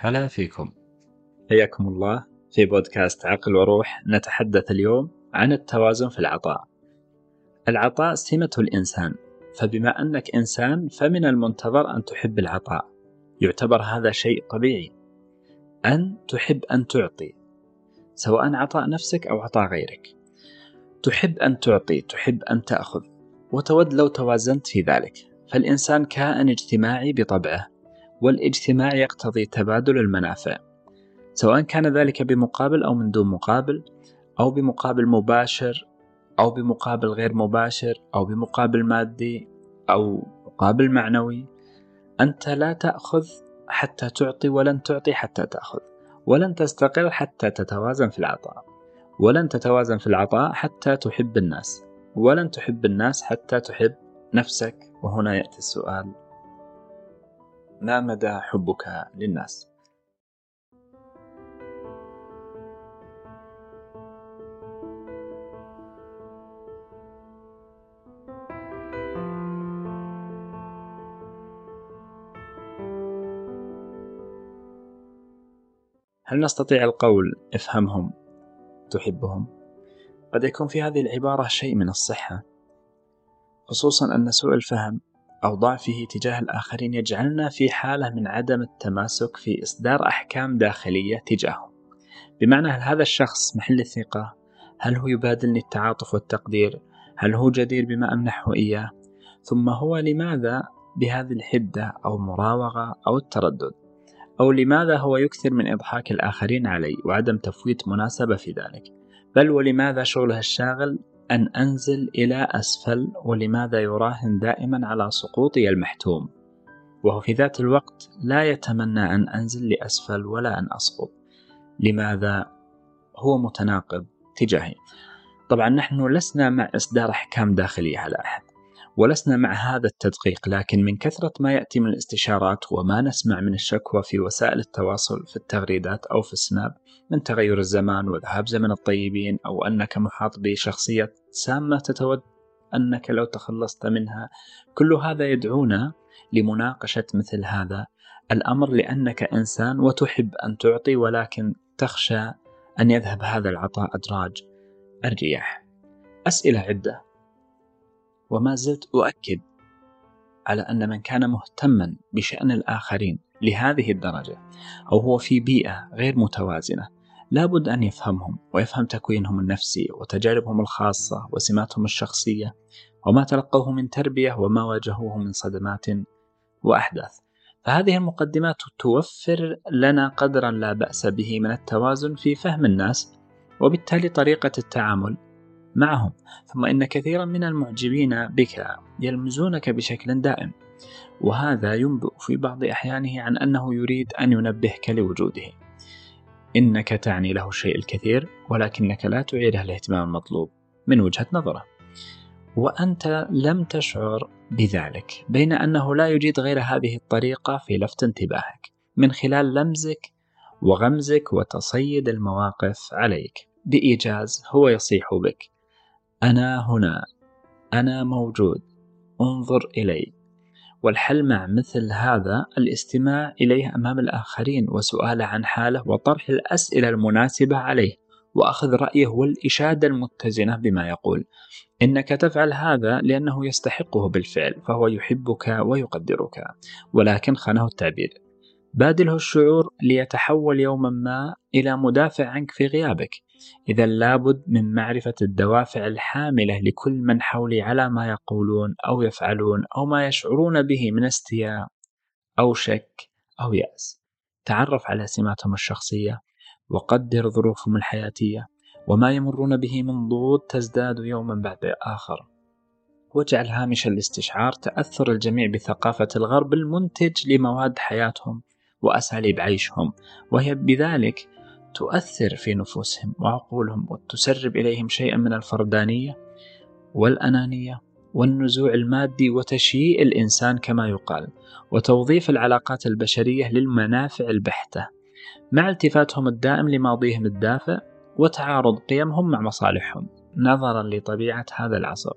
هلا فيكم حياكم الله في بودكاست عقل وروح نتحدث اليوم عن التوازن في العطاء. العطاء سمة الإنسان، فبما أنك إنسان فمن المنتظر أن تحب العطاء. يعتبر هذا شيء طبيعي. أن تحب أن تعطي، سواء عطاء نفسك أو عطاء غيرك. تحب أن تعطي، تحب أن تأخذ، وتود لو توازنت في ذلك. فالإنسان كائن اجتماعي بطبعه، والاجتماع يقتضي تبادل المنافع سواء كان ذلك بمقابل أو من دون مقابل أو بمقابل مباشر أو بمقابل غير مباشر أو بمقابل مادي أو مقابل معنوي. أنت لا تأخذ حتى تعطي ولن تعطي حتى تأخذ ولن تستقر حتى تتوازن في العطاء ولن تتوازن في العطاء حتى تحب الناس ولن تحب الناس حتى تحب نفسك. وهنا يأتي السؤال ما مدى حبك للناس؟ هل نستطيع القول افهمهم تحبهم قد يكون في هذه العبارة شيء من الصحة خصوصا أن سوء الفهم أو ضعفه تجاه الآخرين يجعلنا في حالة من عدم التماسك في إصدار أحكام داخلية تجاههم بمعنى هل هذا الشخص محل الثقة؟ هل هو يبادلني التعاطف والتقدير؟ هل هو جدير بما أمنحه إياه؟ ثم هو لماذا بهذه الحدة أو المراوغة أو التردد؟ أو لماذا هو يكثر من إضحاك الآخرين علي وعدم تفويت مناسبة في ذلك؟ بل ولماذا شغله الشاغل أن أنزل إلى أسفل ولماذا يراهن دائما على سقوطي المحتوم. وهو في ذات الوقت لا يتمنى أن أنزل لأسفل ولا أن أسقط. لماذا؟ هو متناقض تجاهي. طبعا نحن لسنا مع إصدار أحكام داخلية على أحد ولسنا مع هذا التدقيق لكن من كثرة ما يأتي من الاستشارات وما نسمع من الشكوى في وسائل التواصل في التغريدات أو في السناب من تغير الزمان وذهاب زمن الطيبين أو أنك محاط بشخصية سامة تتود أنك لو تخلصت منها. كل هذا يدعونا لمناقشة مثل هذا الأمر لأنك إنسان وتحب أن تعطي ولكن تخشى أن يذهب هذا العطاء أدراج الرياح. أسئلة عدة. وما زلت أؤكد على أن من كان مهتما بشأن الآخرين لهذه الدرجة أو هو في بيئة غير متوازنة لابد أن يفهمهم ويفهم تكوينهم النفسي وتجاربهم الخاصة وسماتهم الشخصية وما تلقوه من تربية وما واجهوه من صدمات وأحداث. فهذه المقدمات توفر لنا قدرا لا بأس به من التوازن في فهم الناس وبالتالي طريقة التعامل معهم ثم إن كثيرا من المعجبين بك يلمزونك بشكل دائم وهذا ينبئ في بعض أحيانه عن أنه يريد أن ينبهك لوجوده. إنك تعني له الشيء الكثير ولكنك لا تعيره الاهتمام المطلوب من وجهة نظره. وأنت لم تشعر بذلك بين أنه لا يجيد غير هذه الطريقة في لفت انتباهك من خلال لمزك وغمزك وتصيد المواقف عليك. بإيجاز هو يصيح بك. أنا هنا. أنا موجود. انظر إلي. والحل مع مثل هذا الاستماع إليه أمام الآخرين وسؤاله عن حاله وطرح الأسئلة المناسبة عليه. وأخذ رأيه والإشادة المتزنة بما يقول. إنك تفعل هذا لأنه يستحقه بالفعل فهو يحبك ويقدرك. ولكن خانه التعبير. بادله الشعور ليتحول يوما ما إلى مدافع عنك في غيابك. إذا لابد من معرفة الدوافع الحاملة لكل من حولي على ما يقولون أو يفعلون أو ما يشعرون به من استياء أو شك أو يأس. تعرف على سماتهم الشخصية. وقدر ظروفهم الحياتية. وما يمرون به من ضغوط تزداد يوما بعد آخر. واجعل هامش الاستشعار تأثر الجميع بثقافة الغرب المنتج لمواد حياتهم. وأساليب عيشهم وهي بذلك تؤثر في نفوسهم وعقولهم وتسرب إليهم شيئا من الفردانية والأنانية والنزوع المادي وتشييء الإنسان كما يقال وتوظيف العلاقات البشرية للمنافع البحتة مع التفاتهم الدائم لماضيهم الدافئ وتعارض قيمهم مع مصالحهم. نظرا لطبيعة هذا العصر.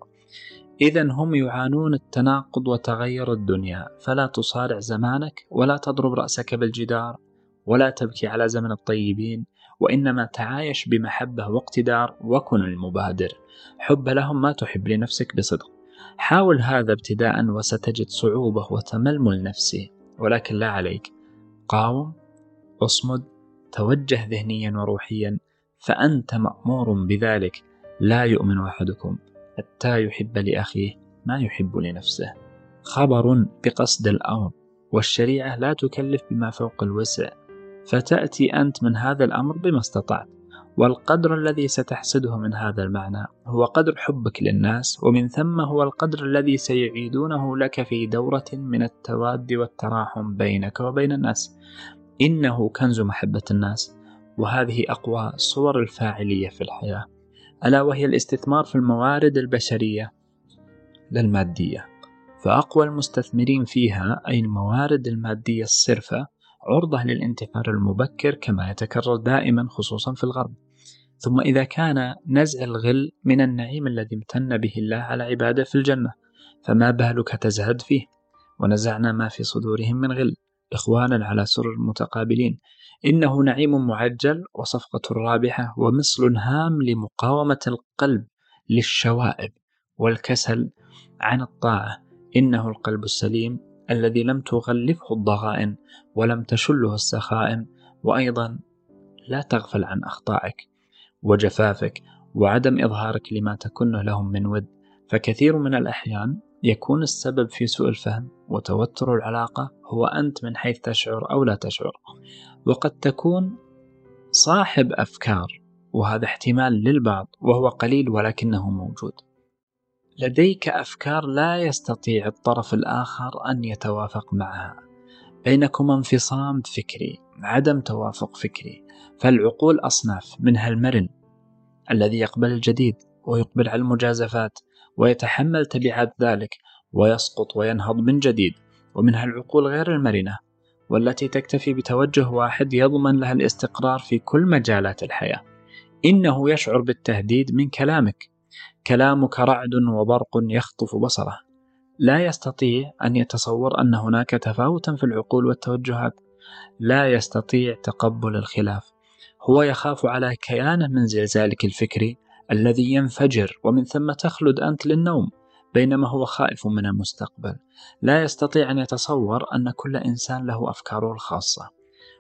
إذا هم يعانون التناقض وتغير الدنيا. فلا تصارع زمانك ولا تضرب رأسك بالجدار ولا تبكي على زمن الطيبين وإنما تعايش بمحبة واقتدار وكن المبادر. حب لهم ما تحب لنفسك بصدق. حاول هذا ابتداء وستجد صعوبة وتململ نفسي ولكن لا عليك. قاوم اصمد توجه ذهنيا وروحيا فأنت مأمور بذلك. لا يؤمن أحدكم. حتى يحب لأخيه ما يحب لنفسه. خبر بقصد الأمر والشريعة لا تكلف بما فوق الوسع. فتأتي أنت من هذا الأمر بما استطعت والقدر الذي ستحسده من هذا المعنى هو قدر حبك للناس ومن ثم هو القدر الذي سيعيدونه لك في دورة من التواد والتراحم بينك وبين الناس. إنه كنز محبة الناس وهذه أقوى صور الفاعلية في الحياة. ألا وهي الاستثمار في الموارد البشرية للمادية. فأقوى المستثمرين فيها أي الموارد المادية الصرفة عرضة للانتحار المبكر كما يتكرر دائما خصوصا في الغرب. ثم إذا كان نزع الغل من النعيم الذي امتن به الله على عباده في الجنة فما بالك تزهد فيه؟ ونزعنا ما في صدورهم من غل. إخوانا على سرر متقابلين. إنه نعيم معجل وصفقة رابحة ومصل هام لمقاومة القلب للشوائب والكسل عن الطاعة. إنه القلب السليم الذي لم تغلفه الضغائن ولم تشله السخائم وأيضا لا تغفل عن أخطائك وجفافك وعدم إظهارك لما تكنه لهم من ود. فكثير من الأحيان يكون السبب في سوء الفهم وتوتر العلاقة هو أنت من حيث تشعر أو لا تشعر. وقد تكون صاحب أفكار وهذا احتمال للبعض وهو قليل ولكنه موجود. لديك أفكار لا يستطيع الطرف الآخر أن يتوافق معها. بينكما انفصام فكري عدم توافق فكري. فالعقول أصناف منها المرن الذي يقبل الجديد ويقبل على المجازفات. ويتحمل تبعات ذلك ويسقط وينهض من جديد ومنها العقول غير المرنة والتي تكتفي بتوجه واحد يضمن لها الاستقرار في كل مجالات الحياة. إنه يشعر بالتهديد من كلامك. كلامك رعد وبرق يخطف بصره. لا يستطيع أن يتصور أن هناك تفاوتا في العقول والتوجهات. لا يستطيع تقبل الخلاف. هو يخاف على كيانه من زلزالك الفكري الذي ينفجر ومن ثم تخلد أنت للنوم بينما هو خائف من المستقبل. لا يستطيع أن يتصور أن كل إنسان له أفكاره الخاصة.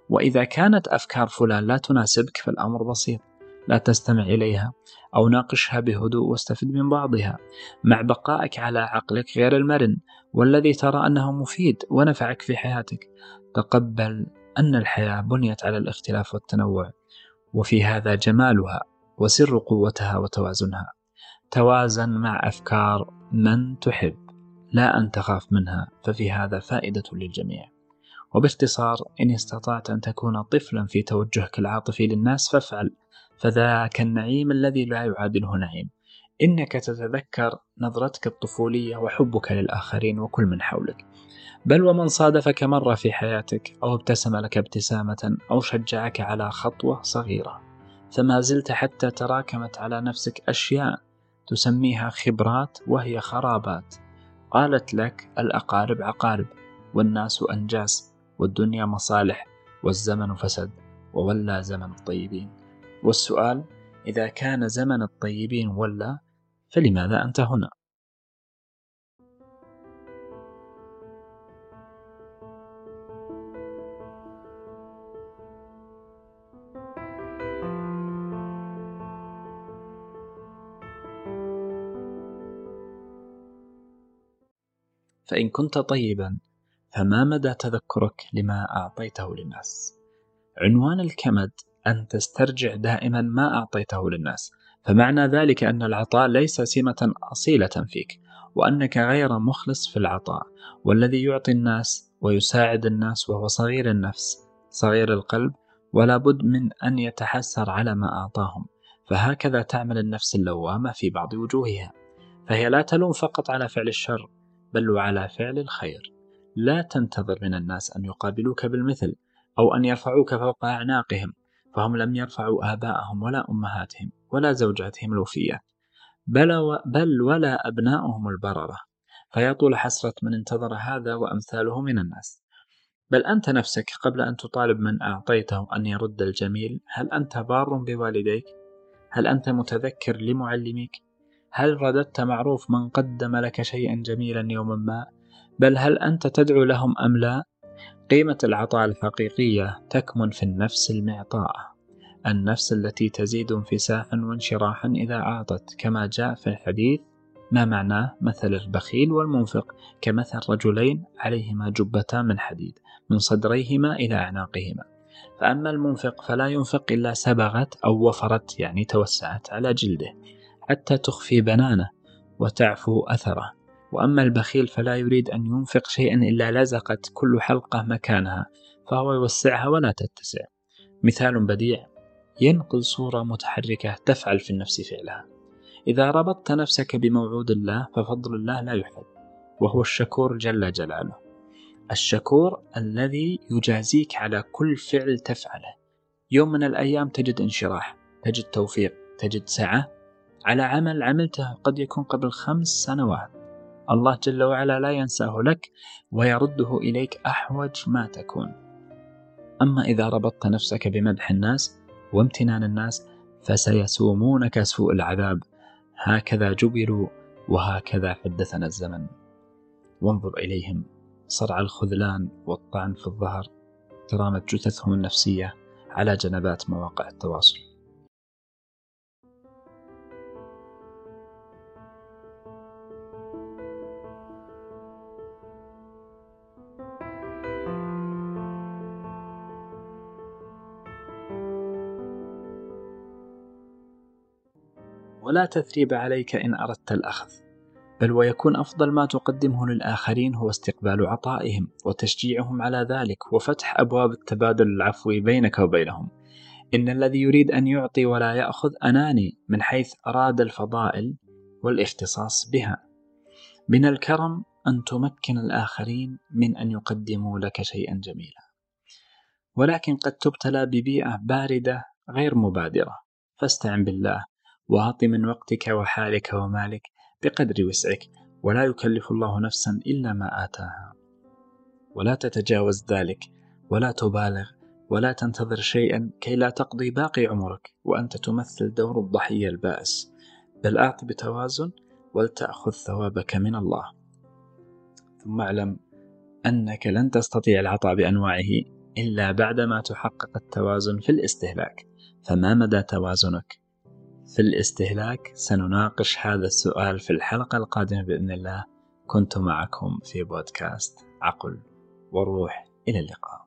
وإذا كانت أفكار فلان لا تناسبك فالأمر بسيط. لا تستمع إليها أو ناقشها بهدوء واستفد من بعضها. مع بقائك على عقلك غير المرن والذي ترى أنه مفيد ونفعك في حياتك. تقبل أن الحياة بنيت على الاختلاف والتنوع وفي هذا جمالها وسر قوتها وتوازنها. توازن مع أفكار من تحب لا أن تخاف منها ففي هذا فائدة للجميع. وباختصار إن استطعت أن تكون طفلا في توجهك العاطفي للناس فافعل. فذاك النعيم الذي لا يعادله نعيم. إنك تتذكر نظرتك الطفولية وحبك للآخرين وكل من حولك. بل ومن صادفك مرة في حياتك أو ابتسم لك ابتسامة أو شجعك على خطوة صغيرة. فما زلت حتى تراكمت على نفسك أشياء تسميها خبرات وهي خرابات قالت لك الأقارب عقارب والناس أنجاس والدنيا مصالح والزمن فسد وولى زمن الطيبين والسؤال إذا كان زمن الطيبين ولا فلماذا أنت هنا؟ فإن كنت طيبا فما مدى تذكرك لما أعطيته للناس؟ عنوان الكمد أن تسترجع دائما ما أعطيته للناس فمعنى ذلك أن العطاء ليس سمة أصيلة فيك وأنك غير مخلص في العطاء والذي يعطي الناس ويساعد الناس وهو صغير النفس صغير القلب ولا بد من أن يتحسر على ما أعطاهم فهكذا تعمل النفس اللوامة في بعض وجوهها فهي لا تلوم فقط على فعل الشر بل وعلى فعل الخير لا تنتظر من الناس أن يقابلوك بالمثل أو أن يرفعوك فوق أعناقهم فهم لم يرفعوا آباءهم ولا أمهاتهم ولا زوجاتهم الوفيات بل, و بل ولا أبناؤهم البررة فيطول حسرة من انتظر هذا وأمثاله من الناس بل أنت نفسك قبل أن تطالب من أعطيته أن يرد الجميل هل أنت بار بوالديك؟ هل أنت متذكر لمعلميك؟ هل رددت معروف من قدم لك شيئا جميلا يوما ما؟ بل هل أنت تدعو لهم أم لا؟ قيمة العطاء الحقيقية تكمن في النفس المعطاءة النفس التي تزيد انفساحا وانشراحا إذا أعطت كما جاء في الحديث ما معناه مثل البخيل والمنفق كمثل رجلين عليهما جبتان من حديد من صدريهما إلى أعناقهما فأما المنفق فلا ينفق إلا سبغت أو وفرت يعني توسعت على جلده حتى تخفي بنانه وتعفو أثره. وأما البخيل فلا يريد أن ينفق شيئا إلا لزقت كل حلقة مكانها فهو يوسعها ولا تتسع. مثال بديع ينقل صورة متحركة تفعل في النفس فعلها. إذا ربطت نفسك بموعود الله ففضل الله لا يحد وهو الشكور جل جلاله. الشكور الذي يجازيك على كل فعل تفعله. يوم من الأيام تجد انشراح تجد توفيق تجد سعة على عمل عملته قد يكون قبل خمس سنوات. الله جل وعلا لا ينساه لك ويرده إليك أحوج ما تكون. أما إذا ربطت نفسك بمدح الناس وامتنان الناس فسيسومونك سوء العذاب. هكذا جبلوا وهكذا حدثنا الزمن. وانظر إليهم. صرع الخذلان والطعن في الظهر. ترامت جثثهم النفسية على جنبات مواقع التواصل. ولا تثريب عليك إن أردت الأخذ بل ويكون أفضل ما تقدمه للآخرين هو استقبال عطائهم وتشجيعهم على ذلك وفتح أبواب التبادل العفوي بينك وبينهم. إن الذي يريد أن يعطي ولا يأخذ أناني من حيث أراد الفضائل والاختصاص بها. من الكرم أن تمكن الآخرين من أن يقدموا لك شيئا جميلا. ولكن قد تبتلى ببيئة باردة غير مبادرة. فاستعن بالله وأعط من وقتك وحالك ومالك بقدر وسعك ولا يكلف الله نفسا إلا ما آتاها. ولا تتجاوز ذلك ولا تبالغ ولا تنتظر شيئا كي لا تقضي باقي عمرك وأنت تمثل دور الضحية البائس. بل أعط بتوازن ولتأخذ ثوابك من الله. ثم اعلم أنك لن تستطيع العطاء بأنواعه إلا بعدما تحقق التوازن في الاستهلاك. فما مدى توازنك؟ في الاستهلاك سنناقش هذا السؤال في الحلقة القادمة بإذن الله. كنت معكم في بودكاست عقل وروح. إلى اللقاء.